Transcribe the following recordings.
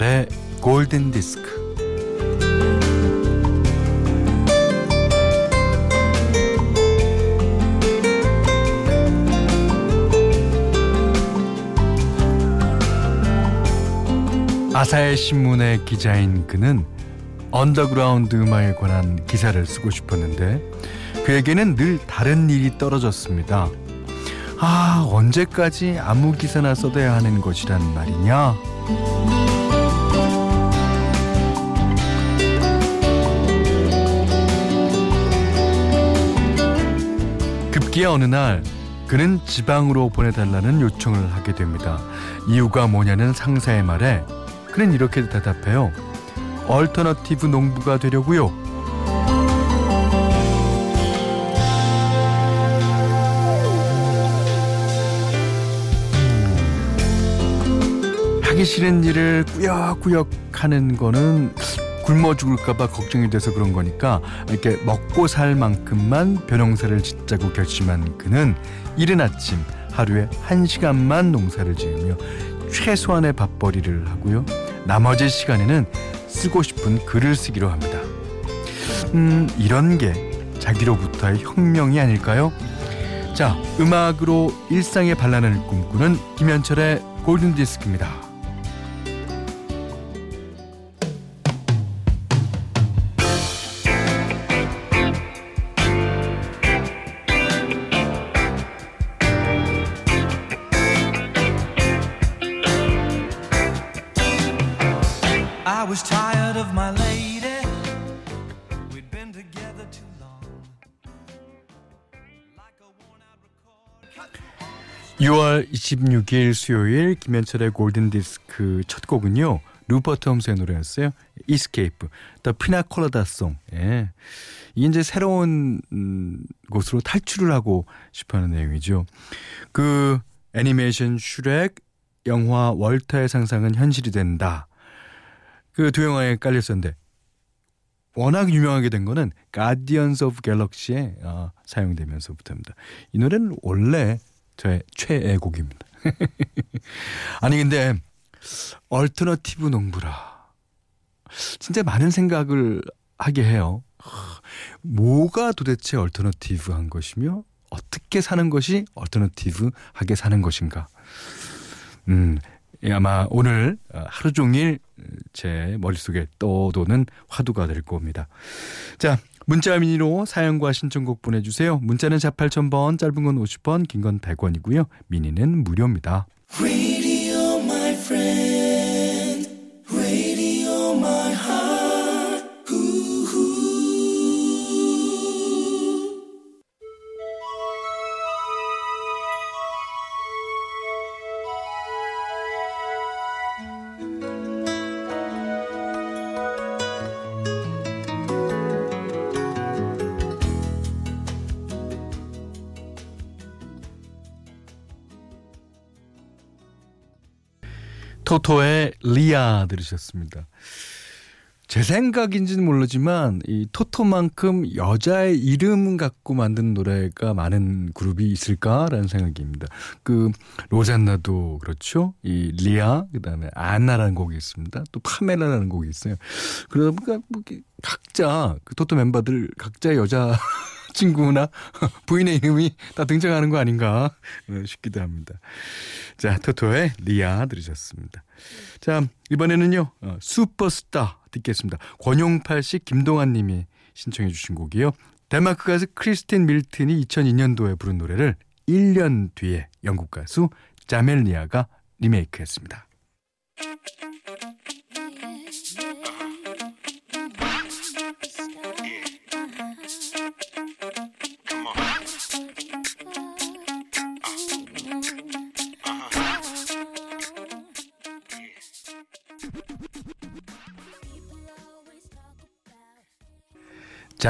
김현철의 골든 디스크. 아사히 신문의 기자인 그는 언더그라운드 음악에 관한 기사를 쓰고 싶었는데 그에게는 늘 다른 일이 떨어졌습니다. 아, 언제까지 아무 기사나 써대야 하는 것이란 말이냐? 급기야 어느 날 그는 지방으로 보내달라는 요청을 하게 됩니다. 이유가 뭐냐는 상사의 말에 그는 이렇게 대답해요. alternative 농부가 되려고요. 하기 싫은 일을 꾸역꾸역 하는 거는 굶어 죽을까봐 걱정이 돼서 그런 거니까 이렇게 먹고 살 만큼만 벼농사를 짓자고 결심한 그는 이른 아침 하루에 한 시간만 농사를 지으며 최소한의 밥벌이를 하고요. 나머지 시간에는 쓰고 싶은 글을 쓰기로 합니다. 음, 이런 게 자기로부터의 혁명이 아닐까요? 자, 음악으로 일상의 반란을 꿈꾸는 김현철의 골든 디스크입니다. Was tired of my lady. We'd been together too long. Like a worn out record. 6월 26일 수요일 김현철의 골든 디스크 첫 곡은요. 루퍼트 홈스의 노래였어요. Escape, the Piña Colada Song. 예. 이게 이제 새로운 음, 곳으로 탈출을 하고 싶어하는 내용이죠. 그 애니메이션 슈렉 영화 월터의 상상은 현실이 된다. 그 두 영화에 깔렸었는데 워낙 유명하게 된 거는 Guardians of Galaxy에 어, 사용되면서부터입니다. 이 노래는 원래 저의 최애곡입니다. 아니 근데 alternative 농부라 진짜 많은 생각을 하게 해요. 뭐가 도대체 alternative한 것이며 어떻게 사는 것이 얼터너티브하게 사는 것인가? 음, 아마 오늘 하루 종일 제 머릿속에 떠도는 화두가 될 겁니다. 자, 문자 미니로 사연과 신청곡 보내주세요. 문자는 4 8000번, 짧은 건 50원, 긴 건 100원이고요. 미니는 무료입니다. 토토의 리아 들으셨습니다. 제 생각인지는 모르지만 이 토토만큼 여자의 이름 갖고 만든 노래가 많은 그룹이 있을까라는 생각입니다. 그 로잔나도 그렇죠. 이 리아 그다음에 안나라는 곡이 있습니다. 또 파멜라라는 곡이 있어요. 그러다 보니까 뭐 각자 그 토토 멤버들 각자 여자 친구나 부인의 이름이 다 등장하는 거 아닌가 싶기도 합니다. 자, 토토의 리아 들으셨습니다. 자, 이번에는요, 어, 슈퍼스타 듣겠습니다. 권용팔 씨, 김동환 님이 신청해 주신 곡이요. 덴마크 가수 크리스틴 밀튼이 2002년도에 부른 노래를 1년 뒤에 영국 가수 자멜리아가 리메이크했습니다.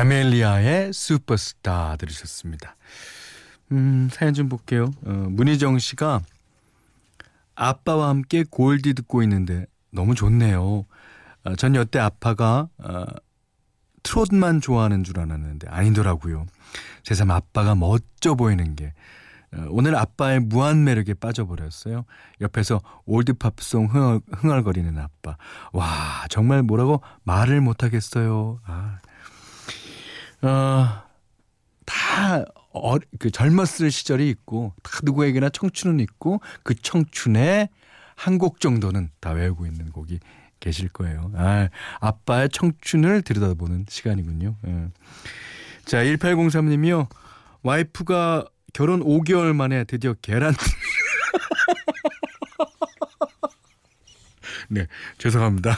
자멜리아의 슈퍼스타 들으셨습니다. 음, 사연 좀 볼게요. 어, 문희정 씨가 아빠와 함께 골디 듣고 있는데 너무 좋네요. 어, 전 여태 아빠가 어, 트롯만 좋아하는 줄 알았는데 아니더라고요. 세상 아빠가 멋져 보이는 게 어, 오늘 아빠의 무한 매력에 빠져버렸어요. 옆에서 올드팝송 흥얼, 흥얼거리는 아빠. 와, 정말 뭐라고 말을 못하겠어요. 아. 어, 다, 어, 그 젊었을 시절이 있고, 다 누구에게나 청춘은 있고, 그 청춘에 한곡 정도는 다 외우고 있는 곡이 계실 거예요. 아, 아빠의 청춘을 들여다보는 시간이군요. 예. 자, 1803님이요. 와이프가 결혼 5개월 만에 드디어 계란 네, 죄송합니다.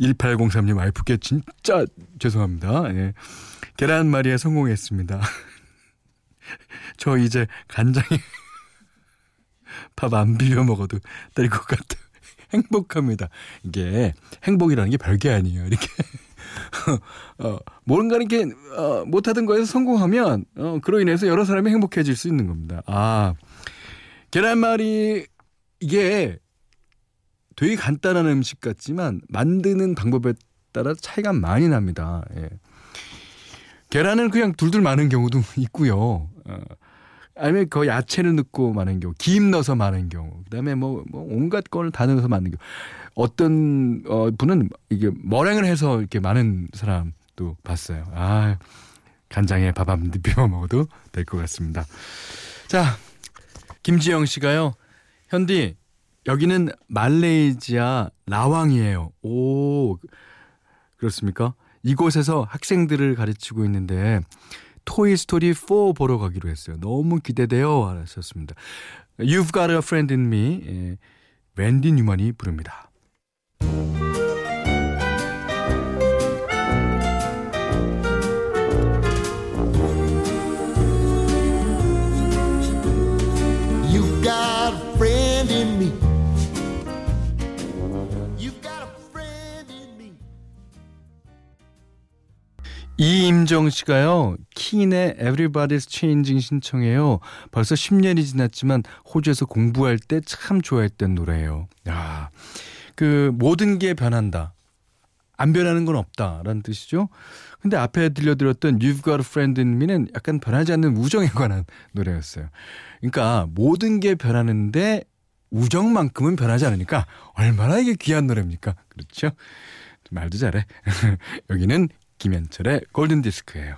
1803님 와이프께 진짜 죄송합니다. 예. 계란말이에 성공했습니다. 저 이제 간장에 밥 안 비벼 먹어도 될 것 같아요. 행복합니다. 이게 행복이라는 게 별게 아니에요. 이렇게 어, 뭔가 이렇게 어, 못하던 거에서 성공하면 어, 그로 인해서 여러 사람이 행복해질 수 있는 겁니다. 아 계란말이 이게 되게 간단한 음식 같지만 만드는 방법에 따라 차이가 많이 납니다. 예. 계란은 그냥 둘둘 마는 경우도 있고요. 어, 아니면 그 야채를 넣고 마는 경우, 김 넣어서 마는 경우, 그다음에 뭐, 뭐 온갖 걸 다 넣어서 마는 경우. 어떤 어, 분은 이게 머랭을 해서 이렇게 많은 사람도 봤어요. 아 간장에 밥한 비벼 먹어도 될 것 같습니다. 자 김지영 씨가요. 현디 여기는 말레이시아 라왕이에요. 오 그렇습니까? 이곳에서 학생들을 가르치고 있는데 토이 스토리 4 보러 가기로 했어요. 너무 기대돼요. 하셨습니다. You've got a friend in me. 예, 웬디 뉴먼이 부릅니다. 이임정 씨가요. 킨의 Everybody's Changing 신청해요. 벌써 10년이 지났지만 호주에서 공부할 때 참 좋아했던 노래예요. 야, 그 모든 게 변한다. 안 변하는 건 없다라는 뜻이죠. 근데 앞에 들려드렸던 You've Got a Friend in Me는 약간 변하지 않는 우정에 관한 노래였어요. 그러니까 모든 게 변하는데 우정만큼은 변하지 않으니까 얼마나 이게 귀한 노래입니까? 그렇죠? 말도 잘해. 여기는 김현철의 골든 디스크예요.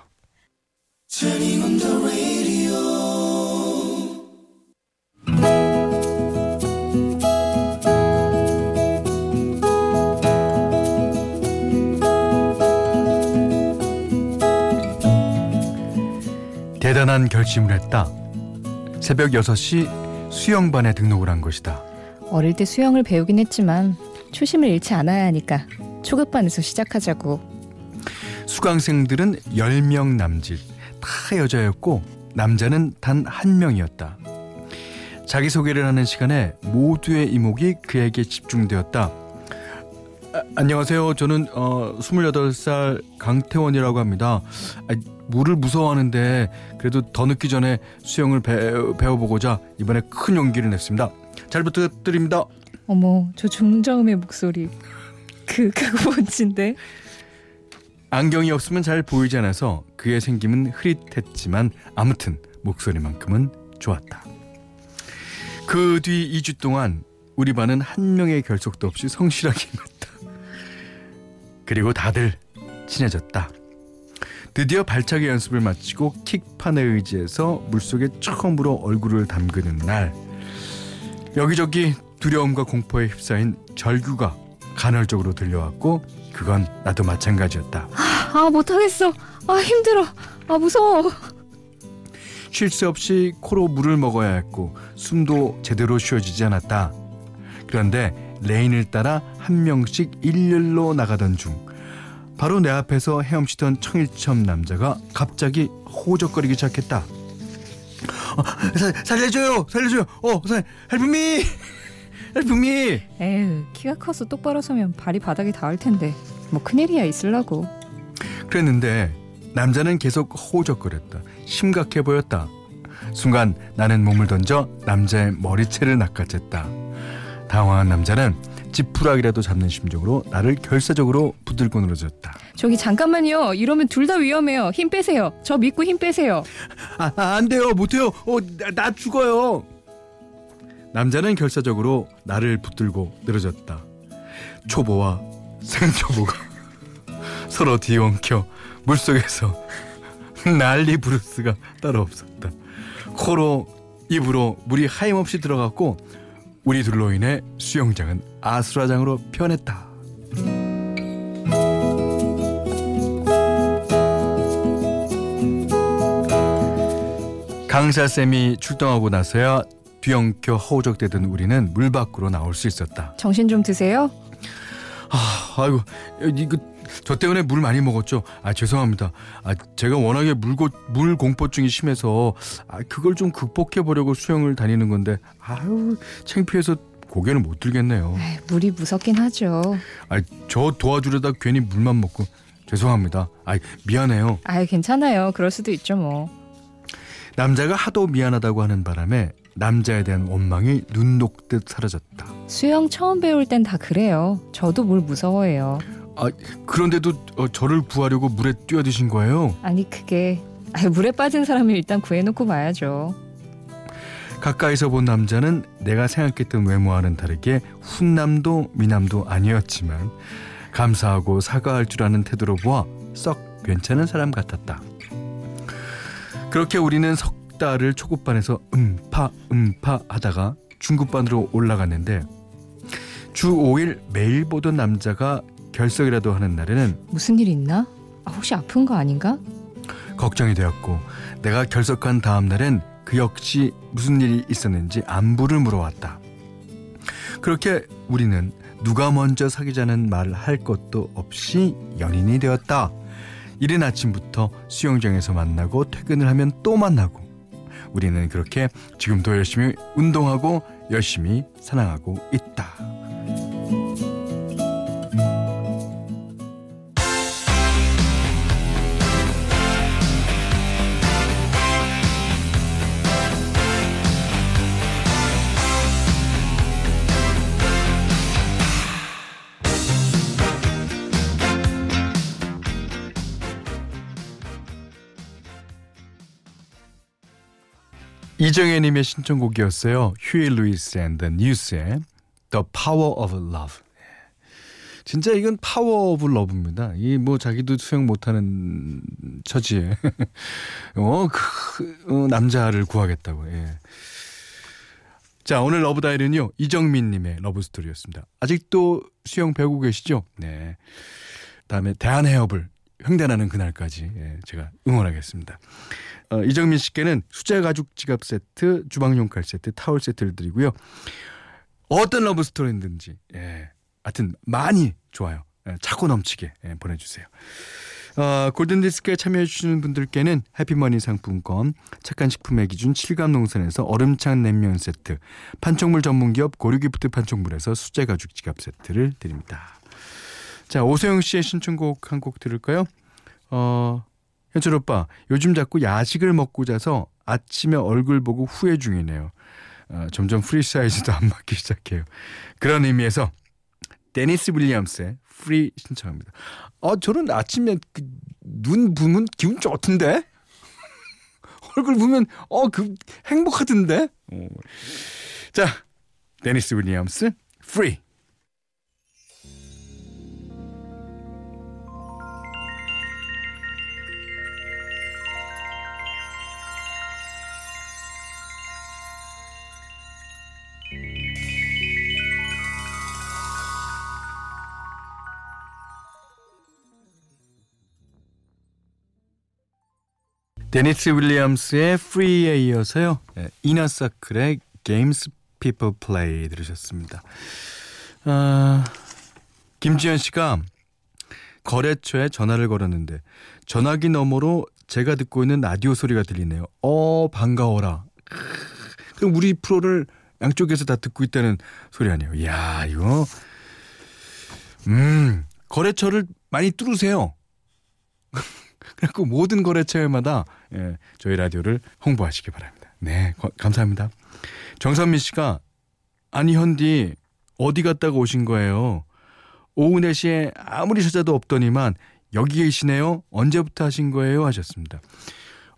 대단한 결심을 했다. 새벽 6시 수영반에 등록을 한 것이다. 어릴 때 수영을 배우긴 했지만 초심을 잃지 않아야 하니까 초급반에서 시작하자고 수강생들은 10명 남짓 다 여자였고 남자는 단 한 명이었다. 자기소개를 하는 시간에 모두의 이목이 그에게 집중되었다. 아, 안녕하세요. 저는 어, 28살 강태원이라고 합니다. 아, 물을 무서워하는데 그래도 더 늦기 전에 수영을 배, 배워보고자 이번에 큰 용기를 냈습니다. 잘 부탁드립니다. 어머, 저 중저음의 목소리. 그, 그거 뭔진데? 안경이 없으면 잘 보이지 않아서 그의 생김은 흐릿했지만 아무튼 목소리만큼은 좋았다. 그 뒤 2주 동안 우리 반은 한 명의 결속도 없이 성실하게 임했다. 그리고 다들 친해졌다. 드디어 발차기 연습을 마치고 킥판에 의지해서 물속에 처음으로 얼굴을 담그는 날 여기저기 두려움과 공포에 휩싸인 절규가 간헐적으로 들려왔고 그건 나도 마찬가지였다. 아 못하겠어. 아 힘들어. 아 무서워. 쉴 새 없이 코로 물을 먹어야 했고 숨도 제대로 쉬어지지 않았다. 그런데 레인을 따라 한 명씩 일렬로 나가던 중 바로 내 앞에서 헤엄치던 청일점 남자가 갑자기 허우적거리기 시작했다. 어, 살, 살려줘요, 살려줘요. 어, 살, help me, help me. 에휴, 키가 커서 똑바로 서면 발이 바닥에 닿을 텐데 뭐 큰일이야 있을라고. 그랬는데 남자는 계속 허우적거렸다. 심각해 보였다. 순간 나는 몸을 던져 남자의 머리채를 낚아챘다. 당황한 남자는 지푸라기라도 잡는 심정으로 나를 결사적으로 붙들고 늘어졌다. 저기 잠깐만요. 이러면 둘 다 위험해요. 힘 빼세요. 저 믿고 힘 빼세요. 아, 아, 안 돼요. 못해요. 어, 나, 나 죽어요. 남자는 결사적으로 나를 붙들고 늘어졌다. 초보와 생초보가 서로 뒤엉켜 물속에서 난리 브루스가 따로 없었다. 코로 입으로 물이 하염없이 들어갔고 우리 둘로 인해 수영장은 아수라장으로 변했다. 강사쌤이 출동하고 나서야 뒤엉켜 허우적대던 우리는 물 밖으로 나올 수 있었다. 정신 좀 드세요. 아, 아이고, 이거 저 때문에 물 많이 먹었죠. 아 죄송합니다. 아 제가 워낙에 물고 물 공포증이 심해서 아 그걸 좀 극복해 보려고 수영을 다니는 건데 아유 창피해서 고개는 못 들겠네요. 에이, 물이 무섭긴 하죠. 아저 도와주려다 괜히 물만 먹고 죄송합니다. 아 미안해요. 아 괜찮아요. 그럴 수도 있죠 뭐. 남자가 하도 미안하다고 하는 바람에 남자에 대한 원망이 눈 녹듯 사라졌다. 수영 처음 배울 땐 다 그래요. 저도 물 무서워해요. 아 그런데도 어, 저를 구하려고 물에 뛰어드신 거예요? 아니 그게 아, 물에 빠진 사람을 일단 구해놓고 봐야죠. 가까이서 본 남자는 내가 생각했던 외모와는 다르게 훈남도 미남도 아니었지만 감사하고 사과할 줄 아는 태도로 보아 썩 괜찮은 사람 같았다. 그렇게 우리는 석 달을 초급반에서 음파 음파 하다가 중급반으로 올라갔는데 주 5일 매일 보던 남자가 결석이라도 하는 날에는 무슨 일 있나? 아, 혹시 아픈 거 아닌가? 걱정이 되었고 내가 결석한 다음 날엔 그 역시 무슨 일이 있었는지 안부를 물어왔다. 그렇게 우리는 누가 먼저 사귀자는 말을 할 것도 없이 연인이 되었다. 이른 아침부터 수영장에서 만나고 퇴근을 하면 또 만나고 우리는 그렇게 지금도 열심히 운동하고 열심히 사랑하고 있다. 이정혜님의 신청곡이었어요. 휴이 루이스 앤 더 뉴스의 The Power of Love. 진짜 이건 power of love입니다. 이 뭐 자기도 수영 못하는 처지에 어, 그, 어, 남자를 구하겠다고. 예. 자 오늘 러브 다이는요 이정민님의 love story였습니다. 아직도 수영 배우고 계시죠? 네. 다음에 대한 해협을 횡단하는 그날까지 예, 제가 응원하겠습니다. 어, 이정민 씨께는 수제 가죽 지갑 세트, 주방용 칼 세트, 타월 세트를 드리고요. 어떤 love story든지 예, 하여튼 많이 좋아요. 예, 차고 넘치게 예, 보내주세요. 어, 골든디스크에 참여해주시는 분들께는 해피머니 상품권, 착한 식품의 기준 칠갑농산에서 얼음찬 냉면 세트, 판촉물 전문기업 고르기프트 판촉물에서 수제 가죽 지갑 세트를 드립니다. 자, 오세영 씨의 신청곡 한 곡 들을까요? 어, 현철 오빠, 요즘 자꾸 야식을 먹고 자서 아침에 얼굴 보고 후회 중이네요. 어, 점점 프리 사이즈도 안 맞기 시작해요. 그런 의미에서 데니스 윌리엄스의 Free 신청합니다. 어, 저는 아침에 그, 눈 부으면 기분 좋던데? 얼굴 보면 어, 그 행복하던데? 어. 자, 데니스 윌리엄스 Free. 데니스 윌리엄스의 Free에 이어서요. 네, 이너서클의 Games People Play 들으셨습니다. 아, 김지현 씨가 거래처에 전화를 걸었는데 전화기 너머로 제가 듣고 있는 라디오 소리가 들리네요. 어 반가워라. 그럼 우리 프로를 양쪽에서 다 듣고 있다는 소리 아니에요. 이야 이거 음 거래처를 많이 뚫으세요. 그래갖고 모든 거래처마다 예, 저희 라디오를 홍보하시기 바랍니다. 네, 거, 감사합니다. 정선미 씨가 아니 현디 어디 갔다가 오신 거예요? 오후 4시에 아무리 찾아도 없더니만 여기 계시네요. 언제부터 하신 거예요? 하셨습니다.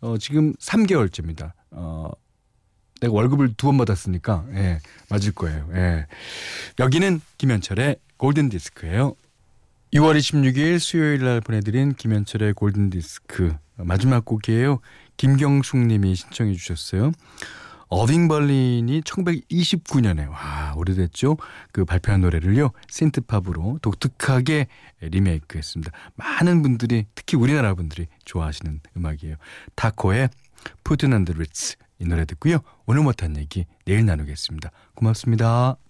어, 지금 3개월째입니다. 어, 내가 월급을 두 번 받았으니까, 예, 맞을 거예요. 예. 여기는 김현철의 골든 디스크예요 6월 26일 수요일 날 보내드린 김현철의 골든 디스크 마지막 곡이에요. 김경숙 님이 신청해 주셨어요. 어빙 벌린이 1929년에 와 오래됐죠. 그 발표한 노래를요 synthpop으로 독특하게 리메이크했습니다. 많은 분들이 특히 우리나라 분들이 좋아하시는 음악이에요. 타코의 Puttin' on the Ritz 이 노래 듣고요. 오늘 못한 얘기 내일 나누겠습니다. 고맙습니다.